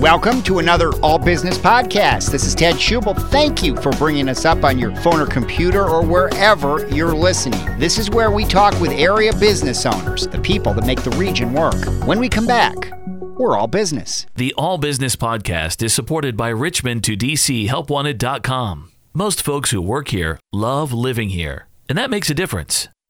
Welcome to another All Business podcast. This is Ted Schubel. Thank you for bringing us up on your phone or computer or wherever you're listening. This is where we talk with area business owners, the people that make the region work. When we come back, we're all business. The All Business podcast is supported by Richmond to DC HelpWanted.com. Most folks who work here love living here, and that makes a difference.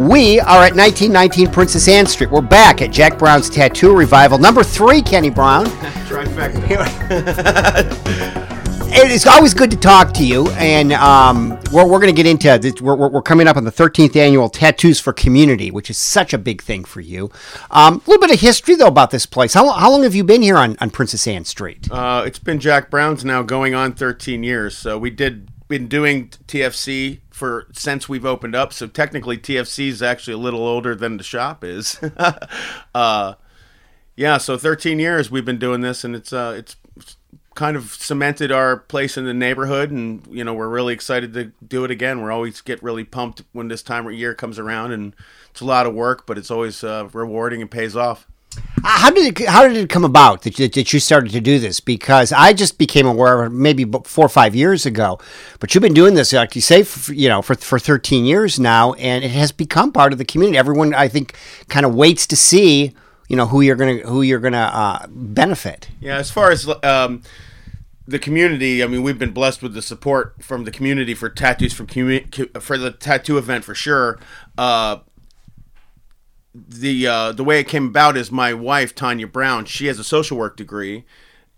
We are at 1919 Princess Anne Street. We're back at Jack Brown's Tattoo Revival. Number three, Kenny Brown. it is always good to talk to you, and um, we're, we're going to get into this. We're, we're, coming up on the 13th annual Tattoos for Community, which is such a big thing for you. Um, a little bit of history, though, about this place. How, how long have you been here on, on Princess Anne Street? Uh, it's been Jack Brown's now going on 13 years. So we did been doing TFC for since we've opened up. So technically, TFC is actually a little older than the shop is. uh, yeah, so 13 years we've been doing this, and it's uh, it's kind of cemented our place in the neighborhood, and you know we're really excited to do it again. We're always get really pumped when this time of year comes around, and it's a lot of work, but it's always uh, rewarding and pays off. How did it, how did it come about that you, that you started to do this? Because I just became aware of it maybe four or five years ago, but you've been doing this, like you say, for, you know, for for 13 years now, and it has become part of the community. Everyone, I think, kind of waits to see, you know, who you're gonna who you're gonna uh, benefit. Yeah, as far as um, the community, I mean, we've been blessed with the support from the community for tattoos from commu- for the tattoo event for sure. Uh, the uh, the way it came about is my wife Tanya Brown. She has a social work degree,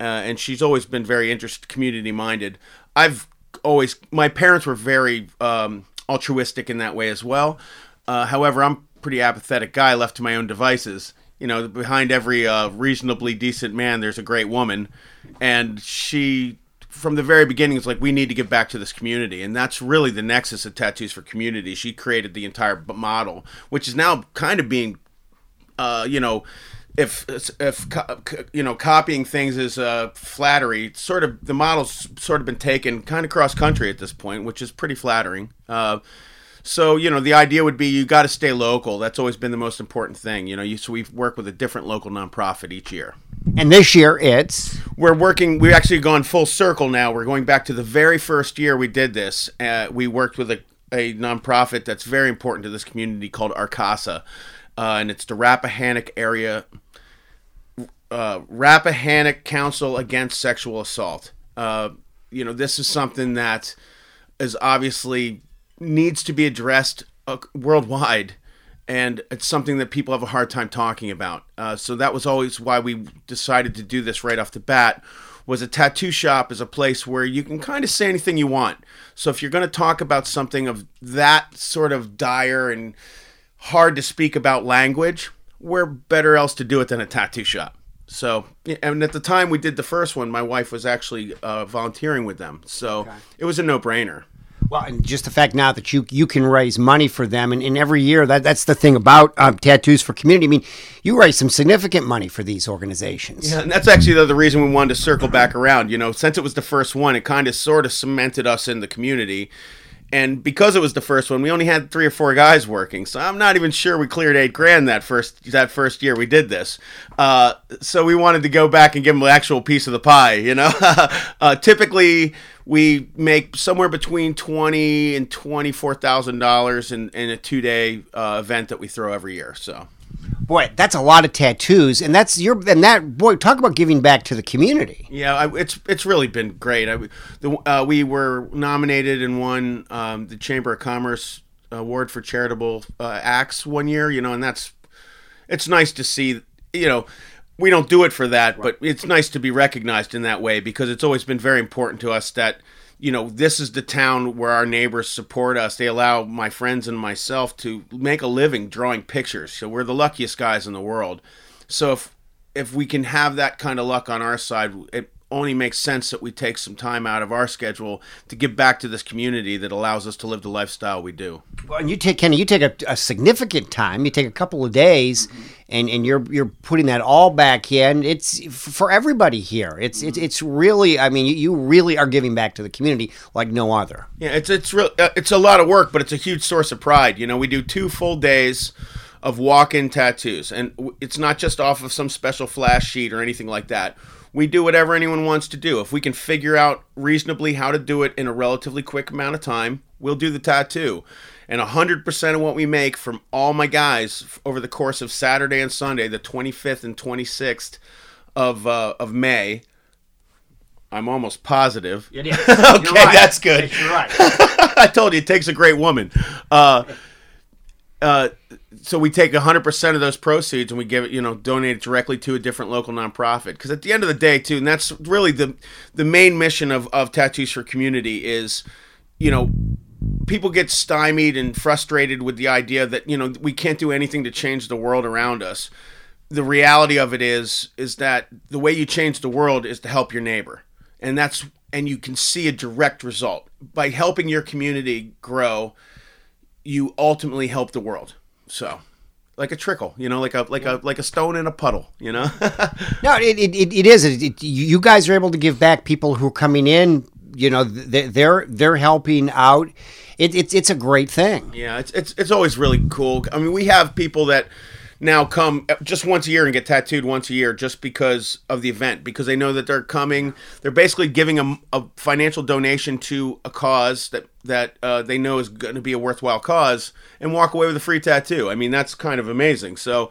uh, and she's always been very interested, community minded. I've always my parents were very um, altruistic in that way as well. Uh, however, I'm pretty apathetic guy, left to my own devices. You know, behind every uh, reasonably decent man, there's a great woman, and she from the very beginning it's like we need to give back to this community. And that's really the nexus of tattoos for community. She created the entire model which is now kind of being uh, you know if if you know copying things is uh, flattery sort of the model's sort of been taken kind of cross country at this point which is pretty flattering. Uh, so you know, the idea would be you got to stay local. That's always been the most important thing. You know, you, so we work with a different local nonprofit each year. And this year it's we're working. We've actually gone full circle now. We're going back to the very first year we did this. Uh, we worked with a, a nonprofit that's very important to this community called RCASA, uh, and it's the Rappahannock area. Uh, Rappahannock Council Against Sexual Assault. Uh, you know, this is something that is obviously needs to be addressed uh, worldwide and it's something that people have a hard time talking about. Uh, so that was always why we decided to do this right off the bat was a tattoo shop is a place where you can kind of say anything you want. So if you're going to talk about something of that sort of dire and hard to speak about language where better else to do it than a tattoo shop. So and at the time we did the first one my wife was actually uh, volunteering with them. So okay. it was a no-brainer well, and just the fact now that you you can raise money for them, and, and every year that that's the thing about um, tattoos for community. I mean, you raise some significant money for these organizations. Yeah, and that's actually the, the reason we wanted to circle back around. You know, since it was the first one, it kind of sort of cemented us in the community. And because it was the first one, we only had three or four guys working, so I'm not even sure we cleared eight grand that first that first year we did this. Uh, so we wanted to go back and give them an actual piece of the pie. You know, uh, typically we make somewhere between twenty and twenty four thousand dollars in in a two day uh, event that we throw every year. So, boy, that's a lot of tattoos, and that's your and that boy. Talk about giving back to the community. Yeah, I, it's it's really been great. I, the, uh, we were nominated and won um, the Chamber of Commerce award for charitable uh, acts one year. You know, and that's it's nice to see. You know, we don't do it for that, right. but it's nice to be recognized in that way because it's always been very important to us that you know this is the town where our neighbors support us. They allow my friends and myself to make a living drawing pictures. So we're the luckiest guys in the world. So if if we can have that kind of luck on our side, it only makes sense that we take some time out of our schedule to give back to this community that allows us to live the lifestyle we do. Well, and you take Kenny, you take a, a significant time. You take a couple of days, and, and you're you're putting that all back in. It's for everybody here. It's it's it's really. I mean, you, you really are giving back to the community like no other. Yeah, it's it's real. Uh, it's a lot of work, but it's a huge source of pride. You know, we do two full days of walk-in tattoos, and it's not just off of some special flash sheet or anything like that. We do whatever anyone wants to do. If we can figure out reasonably how to do it in a relatively quick amount of time, we'll do the tattoo. And 100% of what we make from all my guys over the course of Saturday and Sunday, the 25th and 26th of uh, of May, I'm almost positive. It is. okay, that's good. You're right. I told you it takes a great woman. Uh, uh, so we take 100% of those proceeds and we give it, you know, donate it directly to a different local nonprofit. Because at the end of the day, too, and that's really the the main mission of, of Tattoos for Community is, you know, people get stymied and frustrated with the idea that, you know, we can't do anything to change the world around us. The reality of it is, is that the way you change the world is to help your neighbor. And that's, and you can see a direct result. By helping your community grow, you ultimately help the world. So, like a trickle, you know, like a like a like a stone in a puddle, you know. No, it, it, it, is. It, it- you guys are able to give back people who are coming in. You know, they- they're they're helping out. It, it's it's a great thing. yeah, it's it's it's always really cool. I mean, we have people that now come just once a year and get tattooed once a year just because of the event because they know that they're coming. They're basically giving a, a financial donation to a cause that that uh, they know is going to be a worthwhile cause and walk away with a free tattoo. I mean, that's kind of amazing. So.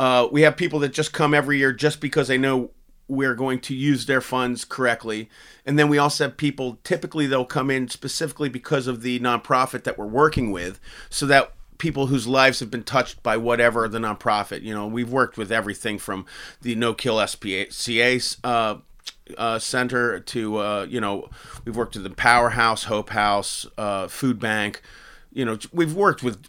Uh, we have people that just come every year just because they know we're going to use their funds correctly. And then we also have people, typically, they'll come in specifically because of the nonprofit that we're working with, so that people whose lives have been touched by whatever the nonprofit, you know, we've worked with everything from the No Kill SPCA. Uh, uh, center to uh, you know we've worked with the Powerhouse, Hope House, uh, Food Bank. You know we've worked with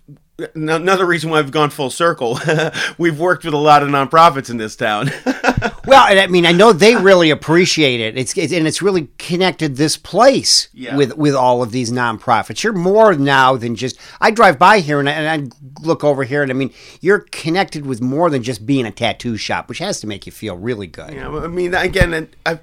another reason why we've gone full circle. we've worked with a lot of nonprofits in this town. Well, and I mean, I know they really appreciate it. It's, it's and it's really connected this place Yeah. with with all of these nonprofits. You're more now than just. I drive by here and I, and I look over here, and I mean, you're connected with more than just being a tattoo shop, which has to make you feel really good. Yeah, I mean, again, I,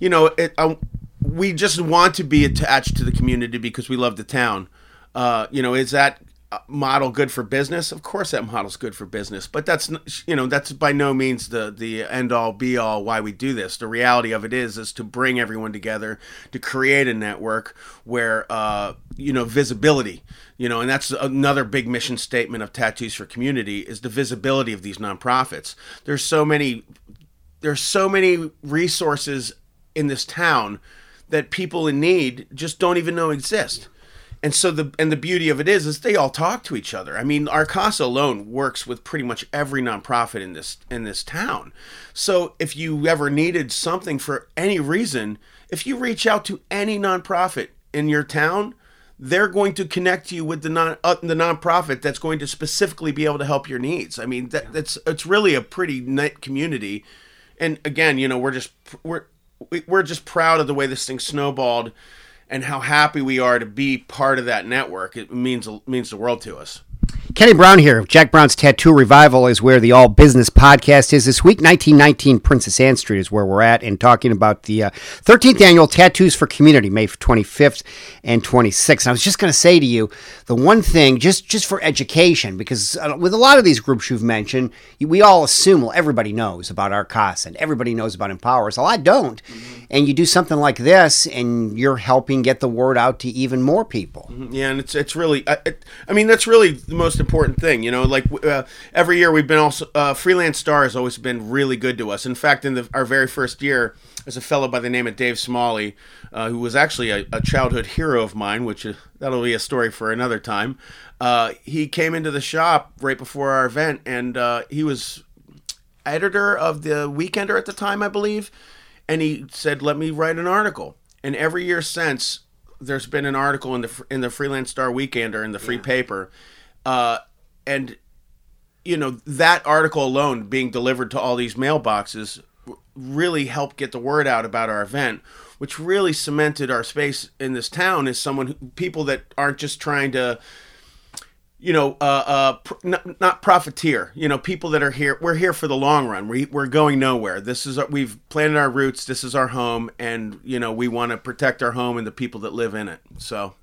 you know, it, I, we just want to be attached to the community because we love the town. Uh, you know, is that model good for business? Of course, that model's good for business, but that's you know that's by no means the the end all be all why we do this. The reality of it is is to bring everyone together to create a network where uh, you know visibility. You know, and that's another big mission statement of Tattoos for Community is the visibility of these nonprofits. There's so many there's so many resources in this town that people in need just don't even know exist. And so the and the beauty of it is is they all talk to each other. I mean, RCASA alone works with pretty much every nonprofit in this in this town. So if you ever needed something for any reason, if you reach out to any nonprofit in your town, they're going to connect you with the non uh, the nonprofit that's going to specifically be able to help your needs. I mean, that, that's it's really a pretty knit community. And again, you know, we're just we're we- we're just proud of the way this thing snowballed and how happy we are to be part of that network. It means means the world to us. Kenny Brown here. Jack Brown's Tattoo Revival is where the All Business podcast is this week. 1919 Princess Anne Street is where we're at and talking about the uh, 13th annual Tattoos for Community, May 25th and 26th. And I was just going to say to you, the one thing, just just for education, because uh, with a lot of these groups you've mentioned, we all assume, well, everybody knows about RCASA and everybody knows about Empowers. Well, I don't. And you do something like this, and you're helping get the word out to even more people. Yeah, and it's it's really, I, it, I mean, that's really the most important thing. You know, like uh, every year we've been also uh, Free Lance-Star has always been really good to us. In fact, in the, our very first year, there's a fellow by the name of Dave Smalley, uh, who was actually a, a childhood hero of mine, which uh, that'll be a story for another time. Uh, he came into the shop right before our event, and uh, he was editor of the Weekender at the time, I believe, and he said, "Let me write an article." And every year since, there's been an article in the in the Free Lance-Star Weekender in the free paper, uh, and you know that article alone being delivered to all these mailboxes really helped get the word out about our event, which really cemented our space in this town as someone who, people that aren't just trying to you know, uh, uh, pr- not, not profiteer. You know, people that are here. We're here for the long run. We we're going nowhere. This is our, we've planted our roots. This is our home, and you know, we want to protect our home and the people that live in it. So.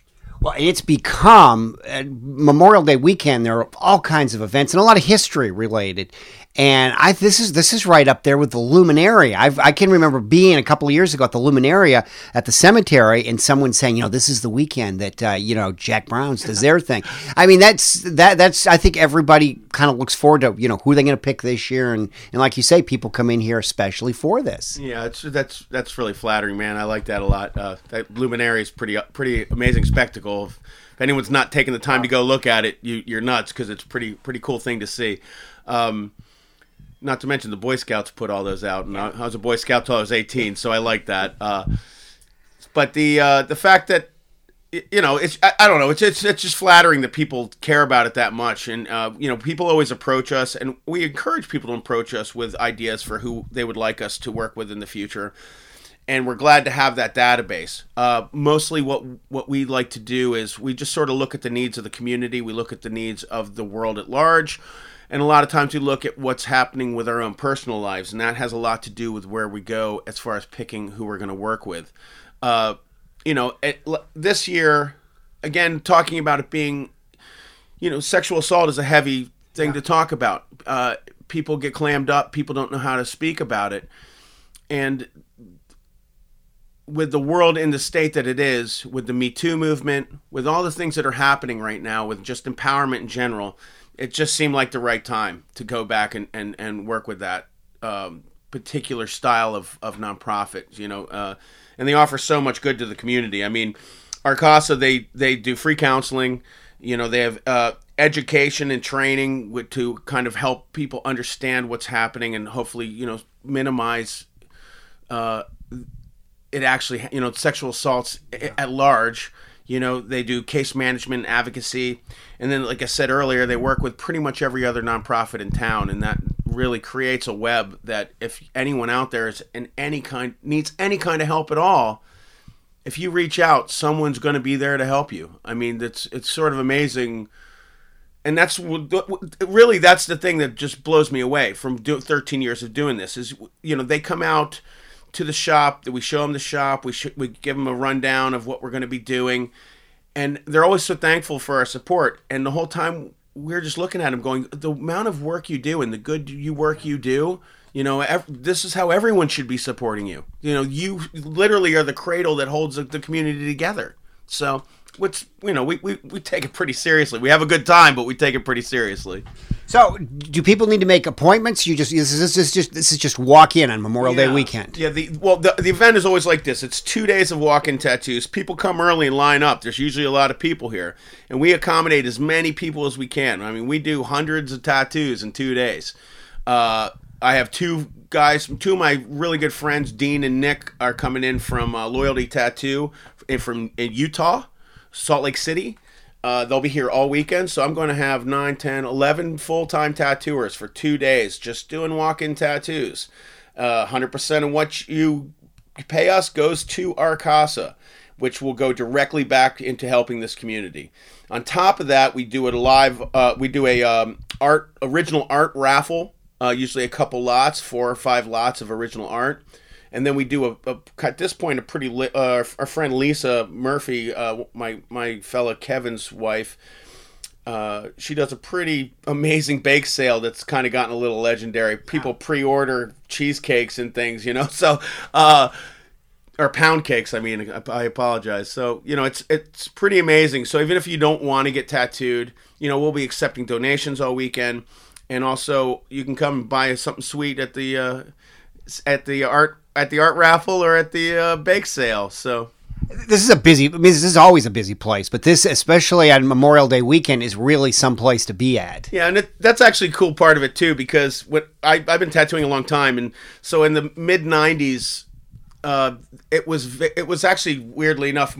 Well, it's become Memorial Day weekend. There are all kinds of events and a lot of history related. And I this is this is right up there with the Luminaria. I've, I can remember being a couple of years ago at the Luminaria at the cemetery, and someone saying, you know, this is the weekend that uh, you know Jack Brown's does their thing. I mean, that's that that's I think everybody kind of looks forward to you know who they're they going to pick this year, and and like you say, people come in here especially for this. Yeah, that's that's really flattering, man. I like that a lot. Uh, that Luminaria is pretty pretty amazing spectacle. If, anyone's not taking the time to go look at it, you, you're nuts because it's pretty pretty cool thing to see. Um, not to mention the Boy Scouts put all those out, and I, I was a Boy Scout till I was 18, so I like that. Uh, but the uh, the fact that you know, it's I, I, don't know, it's, it's it's just flattering that people care about it that much, and uh, you know, people always approach us, and we encourage people to approach us with ideas for who they would like us to work with in the future, and we're glad to have that database. Uh, mostly, what what we like to do is we just sort of look at the needs of the community, we look at the needs of the world at large and a lot of times we look at what's happening with our own personal lives, and that has a lot to do with where we go as far as picking who we're going to work with. Uh, you know, it, this year, again, talking about it being, you know, sexual assault is a heavy thing yeah. to talk about. Uh, people get clammed up, people don't know how to speak about it. And with the world in the state that it is, with the Me Too movement, with all the things that are happening right now, with just empowerment in general, it just seemed like the right time to go back and, and, and work with that um, particular style of, of nonprofit, you know, uh, and they offer so much good to the community. I mean, RCASA, they, they do free counseling, you know, they have uh, education and training with, to kind of help people understand what's happening and hopefully, you know, minimize uh, it actually, you know, sexual assaults at large you know, they do case management advocacy. And then, like I said earlier, they work with pretty much every other nonprofit in town. And that really creates a web that if anyone out there is in any kind, needs any kind of help at all, if you reach out, someone's going to be there to help you. I mean, it's, it's sort of amazing. And that's really, that's the thing that just blows me away from 13 years of doing this is, you know, they come out – to the shop. That we show them the shop. We sh- we give them a rundown of what we're going to be doing, and they're always so thankful for our support. And the whole time we're just looking at them, going, the amount of work you do and the good you work you do. You know, ev- this is how everyone should be supporting you. You know, you literally are the cradle that holds the community together. So which you know we, we, we take it pretty seriously. We have a good time, but we take it pretty seriously. So, do people need to make appointments? You just this is, this is just this is just walk in on Memorial yeah. Day weekend. Yeah, the well the, the event is always like this. It's two days of walk-in tattoos. People come early and line up. There's usually a lot of people here, and we accommodate as many people as we can. I mean, we do hundreds of tattoos in two days. Uh, I have two guys, two of my really good friends, Dean and Nick, are coming in from uh, Loyalty Tattoo in, from in Utah Salt Lake City. Uh, they'll be here all weekend, so I'm going to have 9, 10, 11 full time tattooers for two days just doing walk in tattoos. Uh, 100% of what you pay us goes to RCASA, which will go directly back into helping this community. On top of that, we do a live, uh, we do a um, art original art raffle, uh, usually a couple lots, four or five lots of original art and then we do a, a at this point a pretty li- uh, our friend Lisa Murphy, uh, my my fellow Kevin's wife. Uh, she does a pretty amazing bake sale that's kind of gotten a little legendary. People pre-order cheesecakes and things, you know. So, uh, or pound cakes. I mean, I apologize. So, you know, it's it's pretty amazing. So even if you don't want to get tattooed, you know, we'll be accepting donations all weekend, and also you can come buy something sweet at the uh, at the art at the art raffle or at the uh, bake sale. So this is a busy. I mean, this is always a busy place, but this, especially on Memorial Day weekend, is really some place to be at. Yeah, and it, that's actually a cool part of it too, because what I, I've been tattooing a long time, and so in the mid '90s, uh, it was it was actually weirdly enough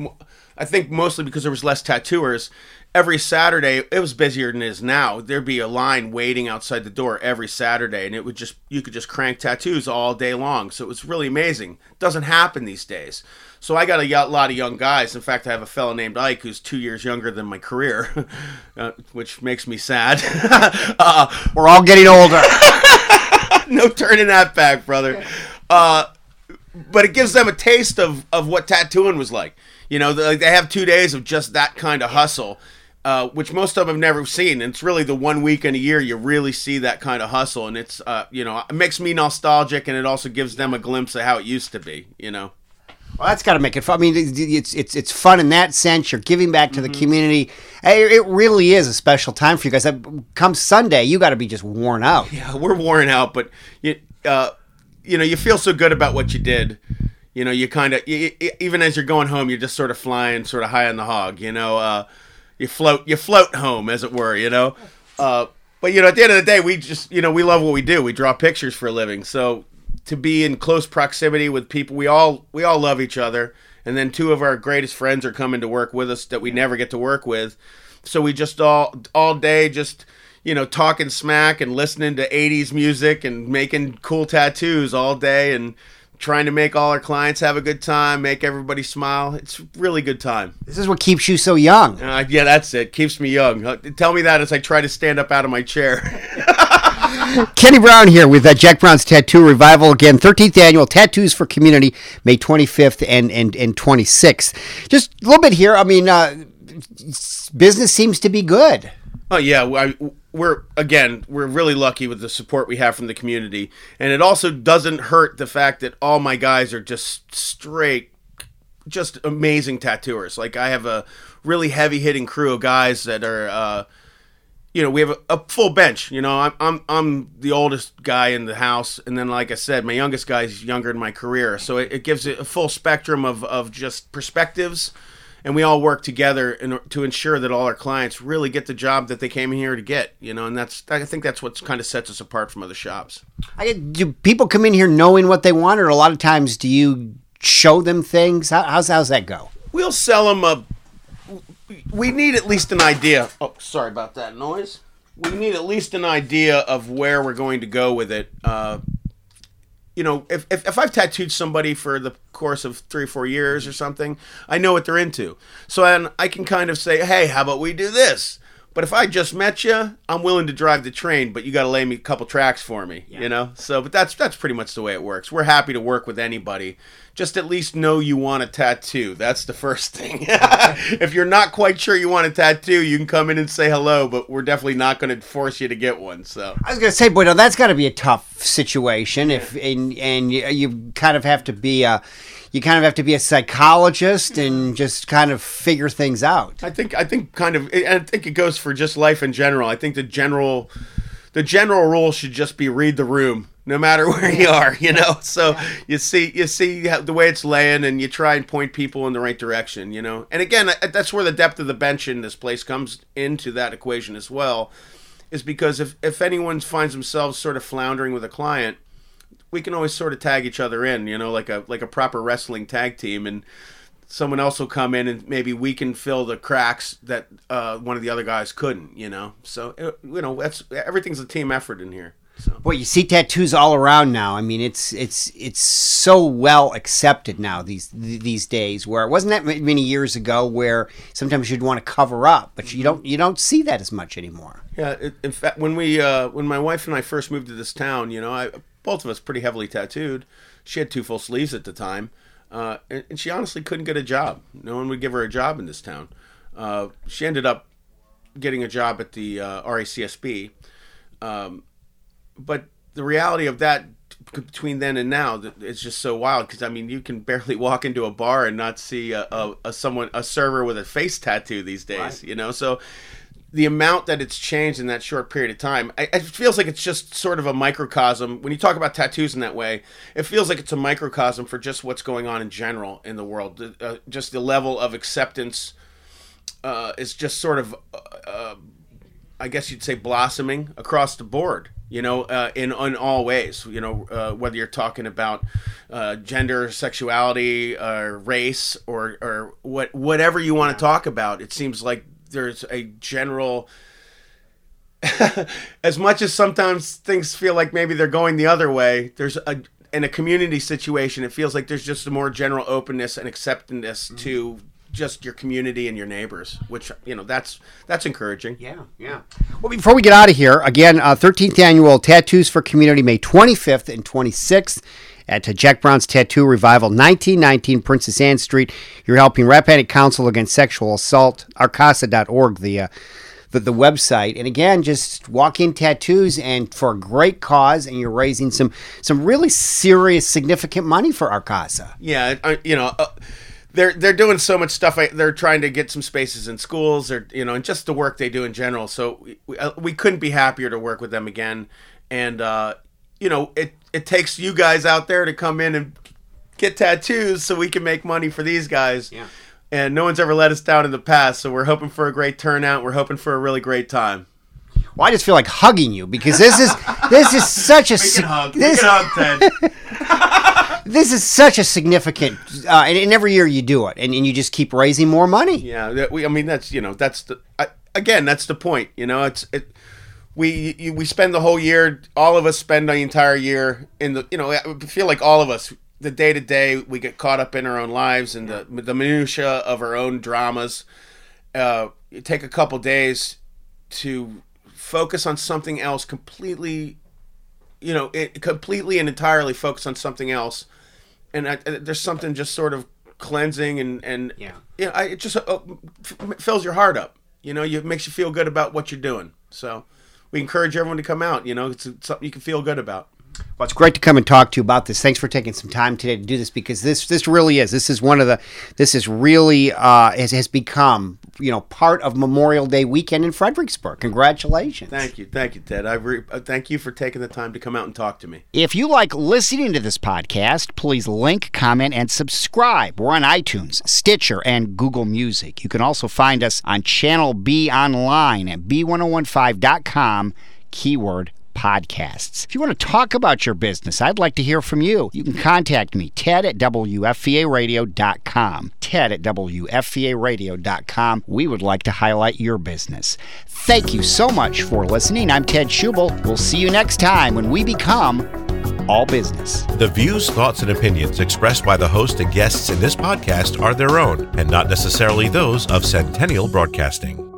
I think mostly because there was less tattooers. Every Saturday, it was busier than it is now. There'd be a line waiting outside the door every Saturday, and it would just you could just crank tattoos all day long. So it was really amazing. Doesn't happen these days. So I got a lot of young guys. In fact, I have a fellow named Ike who's two years younger than my career, uh, which makes me sad. uh, We're all getting older. no turning that back, brother. Uh, but it gives them a taste of, of what tattooing was like. You know, they, they have two days of just that kind of hustle, uh, which most of them have never seen. And it's really the one week in a year you really see that kind of hustle. And it's, uh, you know, it makes me nostalgic and it also gives them a glimpse of how it used to be, you know. Well, that's got to make it fun. I mean, it's it's it's, fun in that sense. You're giving back to the community. It really is a special time for you guys. Come Sunday, you got to be just worn out. Yeah, we're worn out, but you, uh, you know, you feel so good about what you did. You know, you kind of even as you're going home, you're just sort of flying, sort of high on the hog. You know, uh, you float, you float home, as it were. You know, uh, but you know, at the end of the day, we just you know we love what we do. We draw pictures for a living, so to be in close proximity with people, we all we all love each other. And then two of our greatest friends are coming to work with us that we never get to work with. So we just all all day just you know talking smack and listening to 80s music and making cool tattoos all day and trying to make all our clients have a good time, make everybody smile. It's a really good time. This is what keeps you so young. Uh, yeah, that's it. Keeps me young. Uh, tell me that as I try to stand up out of my chair. Kenny Brown here with uh, Jack Brown's Tattoo Revival. Again, 13th annual Tattoos for Community, May 25th and, and, and 26th. Just a little bit here. I mean, uh, business seems to be good. Oh yeah, I, we're again we're really lucky with the support we have from the community, and it also doesn't hurt the fact that all my guys are just straight, just amazing tattooers. Like I have a really heavy hitting crew of guys that are. Uh, you know, we have a, a, full bench. You know, I'm, I'm I'm the oldest guy in the house, and then like I said, my youngest guy's younger in my career, so it, it gives it a full spectrum of of just perspectives, and we all work together in, to ensure that all our clients really get the job that they came here to get. You know, and that's I think that's what kind of sets us apart from other shops. I, do people come in here knowing what they want, or a lot of times do you show them things? How, how's how's that go? We'll sell them a we need at least an idea. Oh, sorry about that noise. We need at least an idea of where we're going to go with it. Uh, you know, if, if, if I've tattooed somebody for the course of three or four years or something, I know what they're into. So then I can kind of say, hey, how about we do this? But if I just met you, I'm willing to drive the train, but you got to lay me a couple tracks for me, yeah. you know. So, but that's that's pretty much the way it works. We're happy to work with anybody. Just at least know you want a tattoo. That's the first thing. if you're not quite sure you want a tattoo, you can come in and say hello, but we're definitely not going to force you to get one. So I was going to say, boy, no, that's got to be a tough situation. If and and you, you kind of have to be a you kind of have to be a psychologist and just kind of figure things out. I think I think kind of I think it goes for just life in general. I think the general the general rule should just be read the room no matter where you are, you know. So you see you see the way it's laying and you try and point people in the right direction, you know. And again, that's where the depth of the bench in this place comes into that equation as well. Is because if if anyone finds themselves sort of floundering with a client, we can always sort of tag each other in, you know, like a like a proper wrestling tag team, and someone else will come in and maybe we can fill the cracks that uh, one of the other guys couldn't, you know. So uh, you know, that's everything's a team effort in here. So. Boy, you see tattoos all around now. I mean, it's it's it's so well accepted now these these days. Where it wasn't that many years ago, where sometimes you'd want to cover up, but you don't you don't see that as much anymore. Yeah, in fact, when we uh, when my wife and I first moved to this town, you know, I both of us pretty heavily tattooed. She had two full sleeves at the time, uh, and, and, she honestly couldn't get a job. No one would give her a job in this town. Uh, she ended up getting a job at the uh, RACSB, um, but the reality of that between then and now it's just so wild because I mean you can barely walk into a bar and not see a, a, a someone a server with a face tattoo these days, right. you know. So the amount that it's changed in that short period of time, I, it feels like it's just sort of a microcosm. When you talk about tattoos in that way, it feels like it's a microcosm for just what's going on in general in the world. Uh, just the level of acceptance uh, is just sort of, uh, uh, I guess you'd say, blossoming across the board. You know, uh, in in all ways. You know, uh, whether you're talking about uh, gender, sexuality, or race, or or what whatever you want to talk about, it seems like there's a general. as much as sometimes things feel like maybe they're going the other way, there's a in a community situation, it feels like there's just a more general openness and acceptance mm-hmm. to just your community and your neighbors, which you know that's that's encouraging. Yeah, yeah. Well, before we get out of here, again, uh, 13th annual Tattoos for Community, May 25th and 26th at Jack Brown's Tattoo Revival, 1919 Princess Anne Street. You're helping Rappahannock Council Against Sexual Assault, rcasa.org, the uh, the, the website. And again, just walk in tattoos and for a great cause, and you're raising some some really serious, significant money for RCASA. Yeah, uh, you know. Uh, they're they're doing so much stuff. They're trying to get some spaces in schools, or you know, and just the work they do in general. So we, uh, we couldn't be happier to work with them again. And uh, you know, it it takes you guys out there to come in and get tattoos so we can make money for these guys. Yeah and no one's ever let us down in the past. So we're hoping for a great turnout. We're hoping for a really great time. Well, I just feel like hugging you because this is this is such a we can hug. This, we can hug, Ted. this is such a significant, uh, and, and, every year you do it, and, and you just keep raising more money. Yeah, we, I mean that's you know that's the I, again that's the point. You know, it's it. We you, we spend the whole year. All of us spend the entire year in the. You know, I feel like all of us the day to day, we get caught up in our own lives and the the minutia of our own dramas. Uh, take a couple days to focus on something else completely, you know, it, completely and entirely focus on something else, and I, there's something just sort of cleansing and and yeah, you know, I, it just uh, fills your heart up. You know, it makes you feel good about what you're doing. So we encourage everyone to come out. You know, it's something you can feel good about. Well, it's great to come and talk to you about this. Thanks for taking some time today to do this because this this really is this is one of the this is really uh, has, has become you know part of Memorial Day weekend in Fredericksburg. Congratulations! Thank you, thank you, Ted. I re- uh, thank you for taking the time to come out and talk to me. If you like listening to this podcast, please link, comment, and subscribe. We're on iTunes, Stitcher, and Google Music. You can also find us on Channel B online at b1015.com. Keyword podcasts. If you want to talk about your business, I'd like to hear from you. You can contact me, ted at WFVAradio.com. Ted at WFVAradio.com. We would like to highlight your business. Thank you so much for listening. I'm Ted Schubel. We'll see you next time when we become all business. The views, thoughts, and opinions expressed by the host and guests in this podcast are their own and not necessarily those of Centennial Broadcasting.